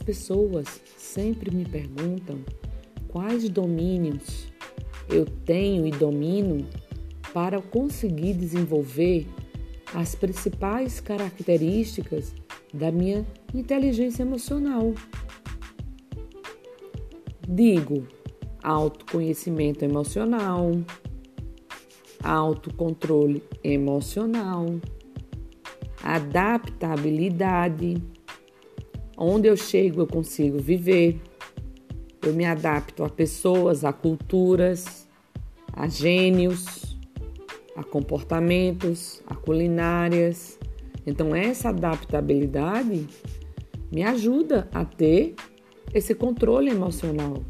pessoas sempre me perguntam quais domínios eu tenho e domino para conseguir desenvolver as principais características da minha inteligência emocional. Digo autoconhecimento emocional, autocontrole emocional, adaptabilidade. Onde eu chego, eu consigo viver. Eu me adapto a pessoas, a culturas, a gênios, a comportamentos, a culinárias. Então, essa adaptabilidade me ajuda a ter esse controle emocional.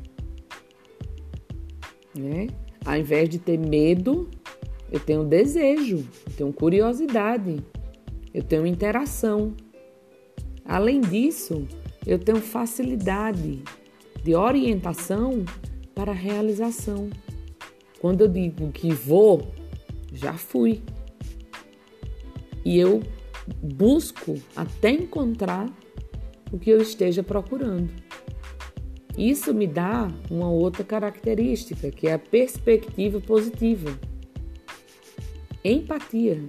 Né? Ao invés de ter medo, eu tenho desejo, eu tenho curiosidade, eu tenho interação. Além disso, eu tenho facilidade de orientação para a realização. Quando eu digo que vou, já fui. E eu busco até encontrar o que eu esteja procurando. Isso me dá uma outra característica, que é a perspectiva positiva. Empatia.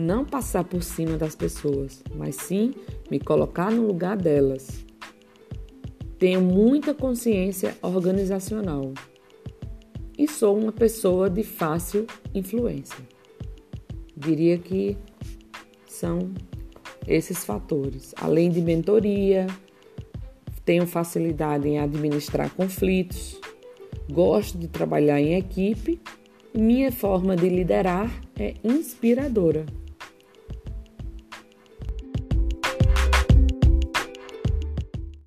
Não passar por cima das pessoas, mas sim me colocar no lugar delas. Tenho muita consciência organizacional e sou uma pessoa de fácil influência. Diria que são esses fatores, além de mentoria, tenho facilidade em administrar conflitos, gosto de trabalhar em equipe minha forma de liderar é inspiradora.